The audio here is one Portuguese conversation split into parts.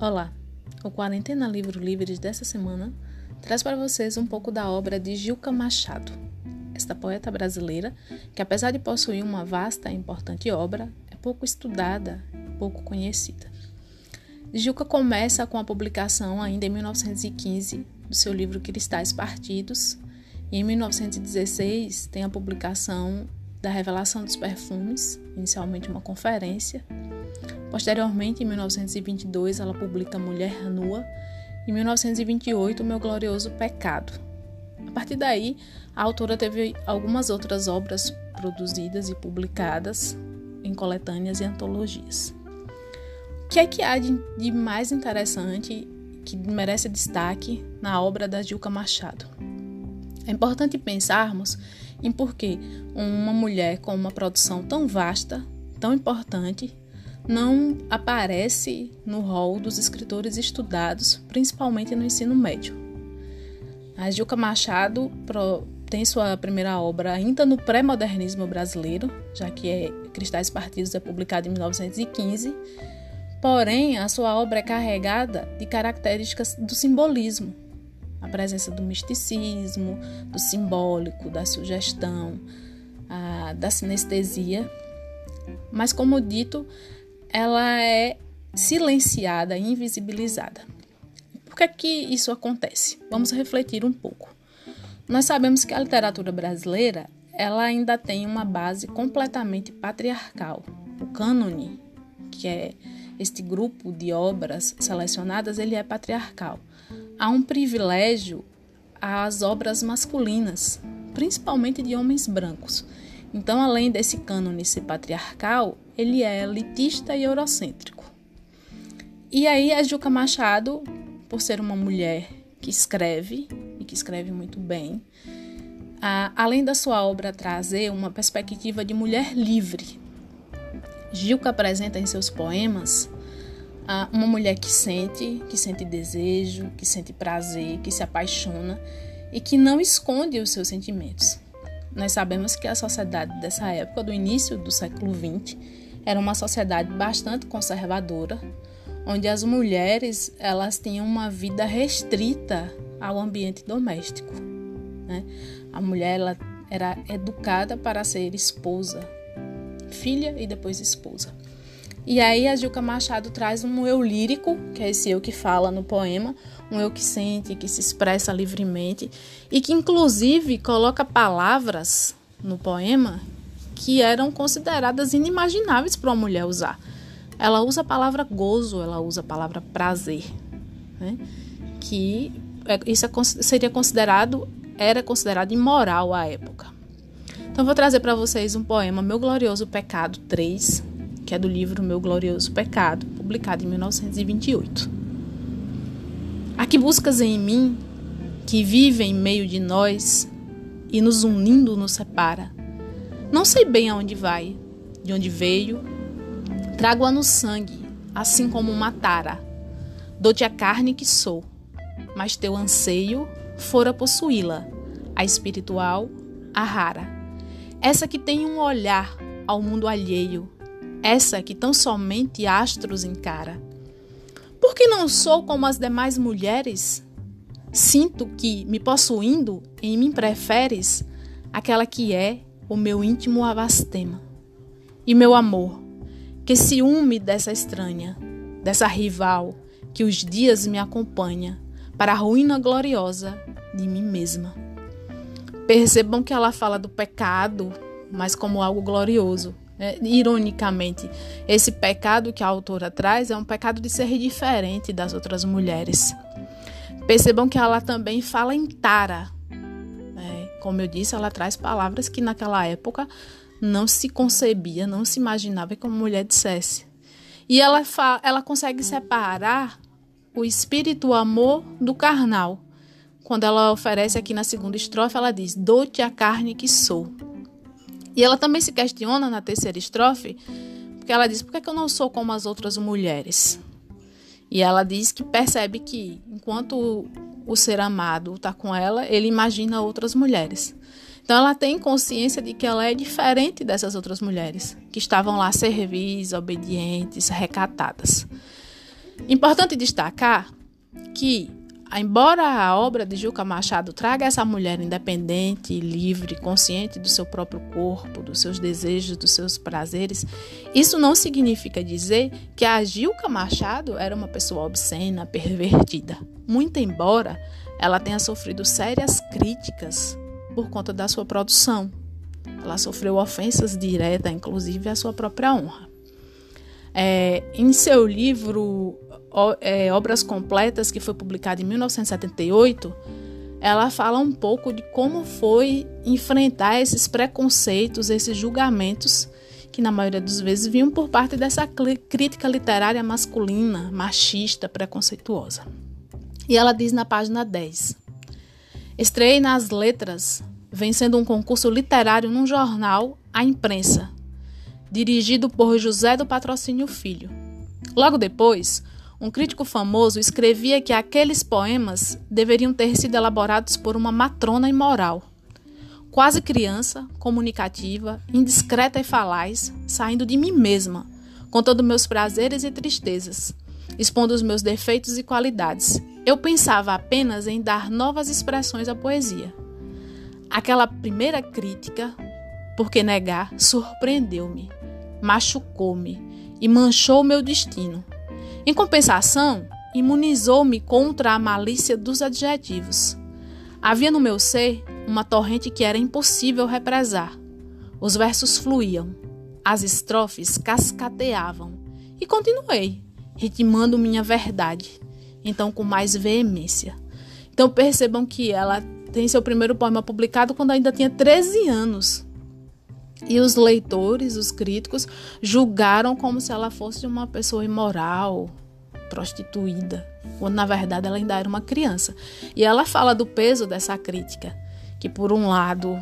Olá! O Quarentena Livro Livres dessa semana traz para vocês um pouco da obra de Gilca Machado. Esta poeta brasileira, que apesar de possuir uma vasta e importante obra, é pouco estudada, pouco conhecida. Gilca começa com a publicação ainda em 1915 do seu livro Cristais Partidos, e em 1916 tem a publicação da Revelação dos Perfumes, inicialmente uma conferência, Posteriormente, em 1922, ela publica Mulher Nua. Em 1928, Meu Glorioso Pecado. A partir daí, a autora teve algumas outras obras produzidas e publicadas em coletâneas e antologias. O que é que há de, mais interessante que merece destaque na obra da Gilca Machado? É importante pensarmos em por que uma mulher com uma produção tão vasta, tão importante, não aparece no rol dos escritores estudados, principalmente no ensino médio. A Gilca Machado tem sua primeira obra ainda no pré-modernismo brasileiro, já que é Cristais Partidos é publicado em 1915, porém a sua obra é carregada de características do simbolismo, a presença do misticismo, do simbólico, da sugestão, a, da sinestesia. Mas, como dito, ela é silenciada, invisibilizada. Por que, que isso acontece? Vamos refletir um pouco. Nós sabemos que a literatura brasileira ela ainda tem uma base completamente patriarcal. O cânone, que é este grupo de obras selecionadas, ele é patriarcal. Há um privilégio às obras masculinas, principalmente de homens brancos. Então, além desse cânone ser patriarcal, ele é elitista e eurocêntrico. E aí a Juca Machado, por ser uma mulher que escreve e que escreve muito bem, a, além da sua obra trazer uma perspectiva de mulher livre, Gilca apresenta em seus poemas a, uma mulher que sente, que sente desejo, que sente prazer, que se apaixona e que não esconde os seus sentimentos. Nós sabemos que a sociedade dessa época, do início do século XX, era uma sociedade bastante conservadora, onde as mulheres elas tinham uma vida restrita ao ambiente doméstico. Né? A mulher ela era educada para ser esposa, filha e depois esposa. E aí a Gilca Machado traz um eu lírico, que é esse eu que fala no poema, um eu que sente, que se expressa livremente e que inclusive coloca palavras no poema que eram consideradas inimagináveis para uma mulher usar. Ela usa a palavra gozo, ela usa a palavra prazer, né? que é, isso é, seria considerado, era considerado imoral à época. Então vou trazer para vocês um poema, Meu Glorioso Pecado 3, que é do livro Meu Glorioso Pecado, publicado em 1928. A que buscas em mim, que vive em meio de nós e nos unindo nos separa? Não sei bem aonde vai, de onde veio. Trago-a no sangue, assim como uma tara. Dou-te a carne que sou, mas teu anseio fora possuí-la, a espiritual, a rara. Essa que tem um olhar ao mundo alheio, essa que tão somente astros encara. Por que não sou como as demais mulheres? Sinto que, me possuindo, em mim preferes aquela que é o meu íntimo avastema. E meu amor, que ciúme dessa estranha, dessa rival, que os dias me acompanha para a ruína gloriosa de mim mesma. Percebam que ela fala do pecado, mas como algo glorioso. É, ironicamente, esse pecado que a autora traz é um pecado de ser diferente das outras mulheres. Percebam que ela também fala em tara, como eu disse, ela traz palavras que naquela época não se concebia, não se imaginava que uma mulher dissesse. E ela, ela consegue separar o espírito o amor do carnal. Quando ela oferece aqui na segunda estrofe, ela diz: Dou-te a carne que sou. E ela também se questiona na terceira estrofe, porque ela diz: Por que, é que eu não sou como as outras mulheres? E ela diz que percebe que enquanto o ser amado está com ela, ele imagina outras mulheres. Então ela tem consciência de que ela é diferente dessas outras mulheres que estavam lá servis, obedientes, recatadas. Importante destacar que, embora a obra de Juca Machado traga essa mulher independente, livre, consciente do seu próprio corpo, dos seus desejos, dos seus prazeres, isso não significa dizer que a Gilca Machado era uma pessoa obscena, pervertida. Muito embora ela tenha sofrido sérias críticas por conta da sua produção. Ela sofreu ofensas diretas, inclusive à sua própria honra. É, em seu livro Obras Completas, que foi publicado em 1978, ela fala um pouco de como foi enfrentar esses preconceitos, esses julgamentos que na maioria das vezes vinham por parte dessa crítica literária masculina, machista, preconceituosa. E ela diz na página 10: Estreiei nas letras, vencendo um concurso literário num jornal, A Imprensa, dirigido por José do Patrocínio Filho. Logo depois, um crítico famoso escrevia que aqueles poemas deveriam ter sido elaborados por uma matrona imoral. Quase criança, comunicativa, indiscreta e falaz, saindo de mim mesma, contando meus prazeres e tristezas, expondo os meus defeitos e qualidades. Eu pensava apenas em dar novas expressões à poesia. Aquela primeira crítica, por que negar, surpreendeu-me machucou-me e manchou meu destino. Em compensação, imunizou-me contra a malícia dos adjetivos. Havia no meu ser uma torrente que era impossível represar. Os versos fluíam, as estrofes cascateavam e continuei, ritmando minha verdade, então com mais veemência. Então percebam que ela tem seu primeiro poema publicado quando ainda tinha 13 anos. E os leitores, os críticos, julgaram como se ela fosse uma pessoa imoral, prostituída, quando na verdade ela ainda era uma criança. E ela fala do peso dessa crítica, que por um lado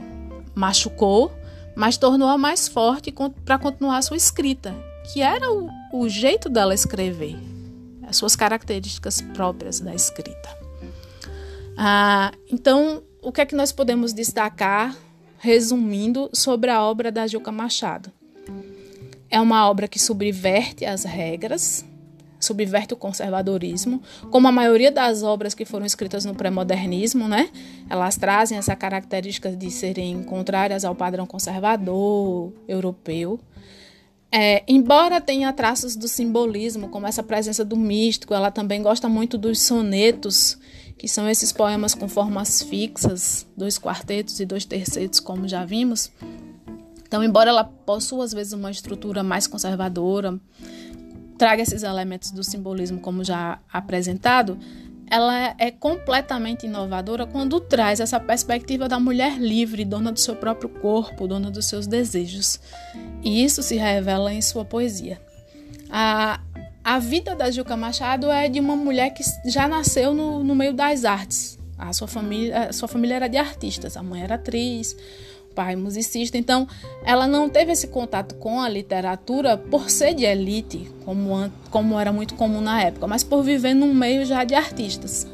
machucou, mas tornou-a mais forte para continuar sua escrita, que era o, o jeito dela escrever, as suas características próprias da escrita. Ah, então, o que é que nós podemos destacar resumindo sobre a obra da Juca Machado. É uma obra que subverte as regras, subverte o conservadorismo, como a maioria das obras que foram escritas no pré-modernismo, né? Elas trazem essa característica de serem contrárias ao padrão conservador europeu. É, embora tenha traços do simbolismo, como essa presença do místico, ela também gosta muito dos sonetos que são esses poemas com formas fixas, dois quartetos e dois tercetos, como já vimos. Então, embora ela possua às vezes uma estrutura mais conservadora, traga esses elementos do simbolismo como já apresentado, ela é completamente inovadora quando traz essa perspectiva da mulher livre, dona do seu próprio corpo, dona dos seus desejos. E isso se revela em sua poesia. A, a vida da Juca Machado é de uma mulher que já nasceu no, no meio das artes. A sua família, a sua família era de artistas, a mãe era atriz, o pai musicista. Então, ela não teve esse contato com a literatura por ser de elite, como, como era muito comum na época, mas por viver num meio já de artistas.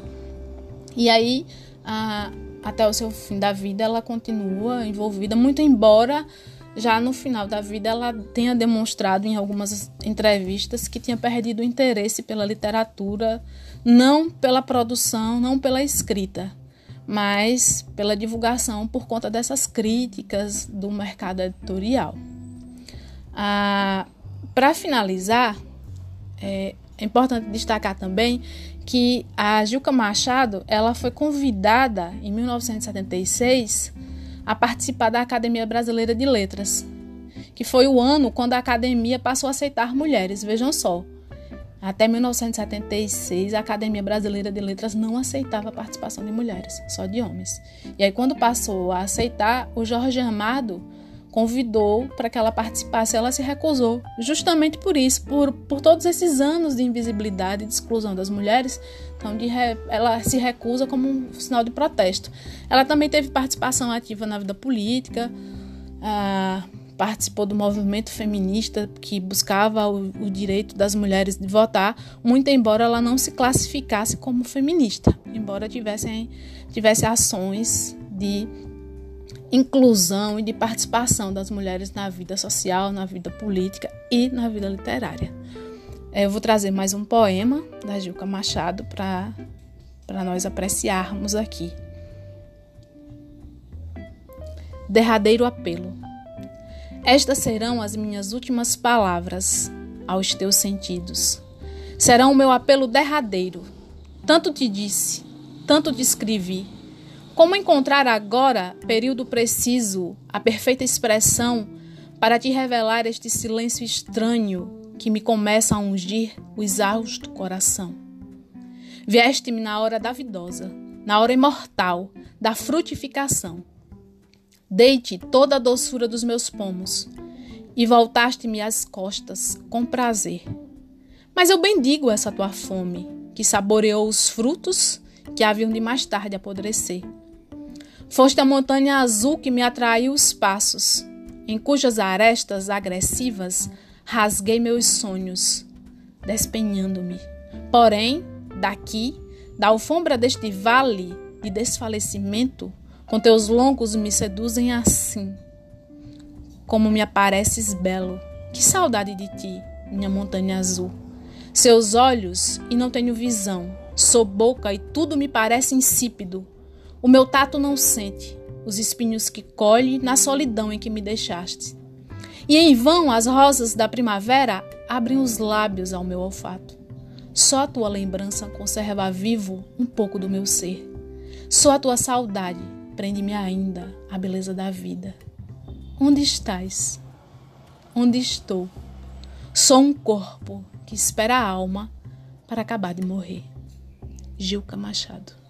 E aí, a, até o seu fim da vida, ela continua envolvida, muito embora já no final da vida, ela tenha demonstrado em algumas entrevistas que tinha perdido o interesse pela literatura, não pela produção, não pela escrita, mas pela divulgação por conta dessas críticas do mercado editorial. Ah, Para finalizar, é, é importante destacar também que a Gilca Machado ela foi convidada em 1976 a participar da Academia Brasileira de Letras, que foi o ano quando a academia passou a aceitar mulheres. Vejam só. Até 1976, a Academia Brasileira de Letras não aceitava a participação de mulheres, só de homens. E aí, quando passou a aceitar, o Jorge Amado convidou para que ela participasse, ela se recusou, justamente por isso, por, por todos esses anos de invisibilidade e de exclusão das mulheres, então de ela se recusa como um sinal de protesto. Ela também teve participação ativa na vida política, ah, participou do movimento feminista que buscava o, o direito das mulheres de votar, muito embora ela não se classificasse como feminista, embora tivesse, tivesse ações de inclusão e de participação das mulheres na vida social, na vida política e na vida literária. Eu vou trazer mais um poema da Gilca Machado para nós apreciarmos aqui. Derradeiro apelo. Estas serão as minhas últimas palavras aos teus sentidos. Serão o meu apelo derradeiro. Tanto te disse, tanto te escrevi. Como encontrar agora, período preciso, a perfeita expressão para te revelar este silêncio estranho que me começa a ungir o exausto coração. Vieste-me na hora davidosa, na hora imortal da frutificação. Deite toda a doçura dos meus pomos e voltaste-me as costas com prazer. Mas eu bendigo essa tua fome, que saboreou os frutos que haviam de mais tarde apodrecer. Foste a montanha azul que me atraiu os passos, em cujas arestas agressivas rasguei meus sonhos, despenhando-me. Porém, daqui, da alfombra deste vale de desfalecimento, com teus longos me seduzem assim. Como me apareces belo, que saudade de ti, minha montanha azul. Seus olhos e não tenho visão, sou boca e tudo me parece insípido. O meu tato não sente os espinhos que colhe na solidão em que me deixaste. E em vão as rosas da primavera abrem os lábios ao meu olfato. Só a tua lembrança conserva vivo um pouco do meu ser. Só a tua saudade prende-me ainda à beleza da vida. Onde estás? Onde estou? Sou um corpo que espera a alma para acabar de morrer. Gilca Machado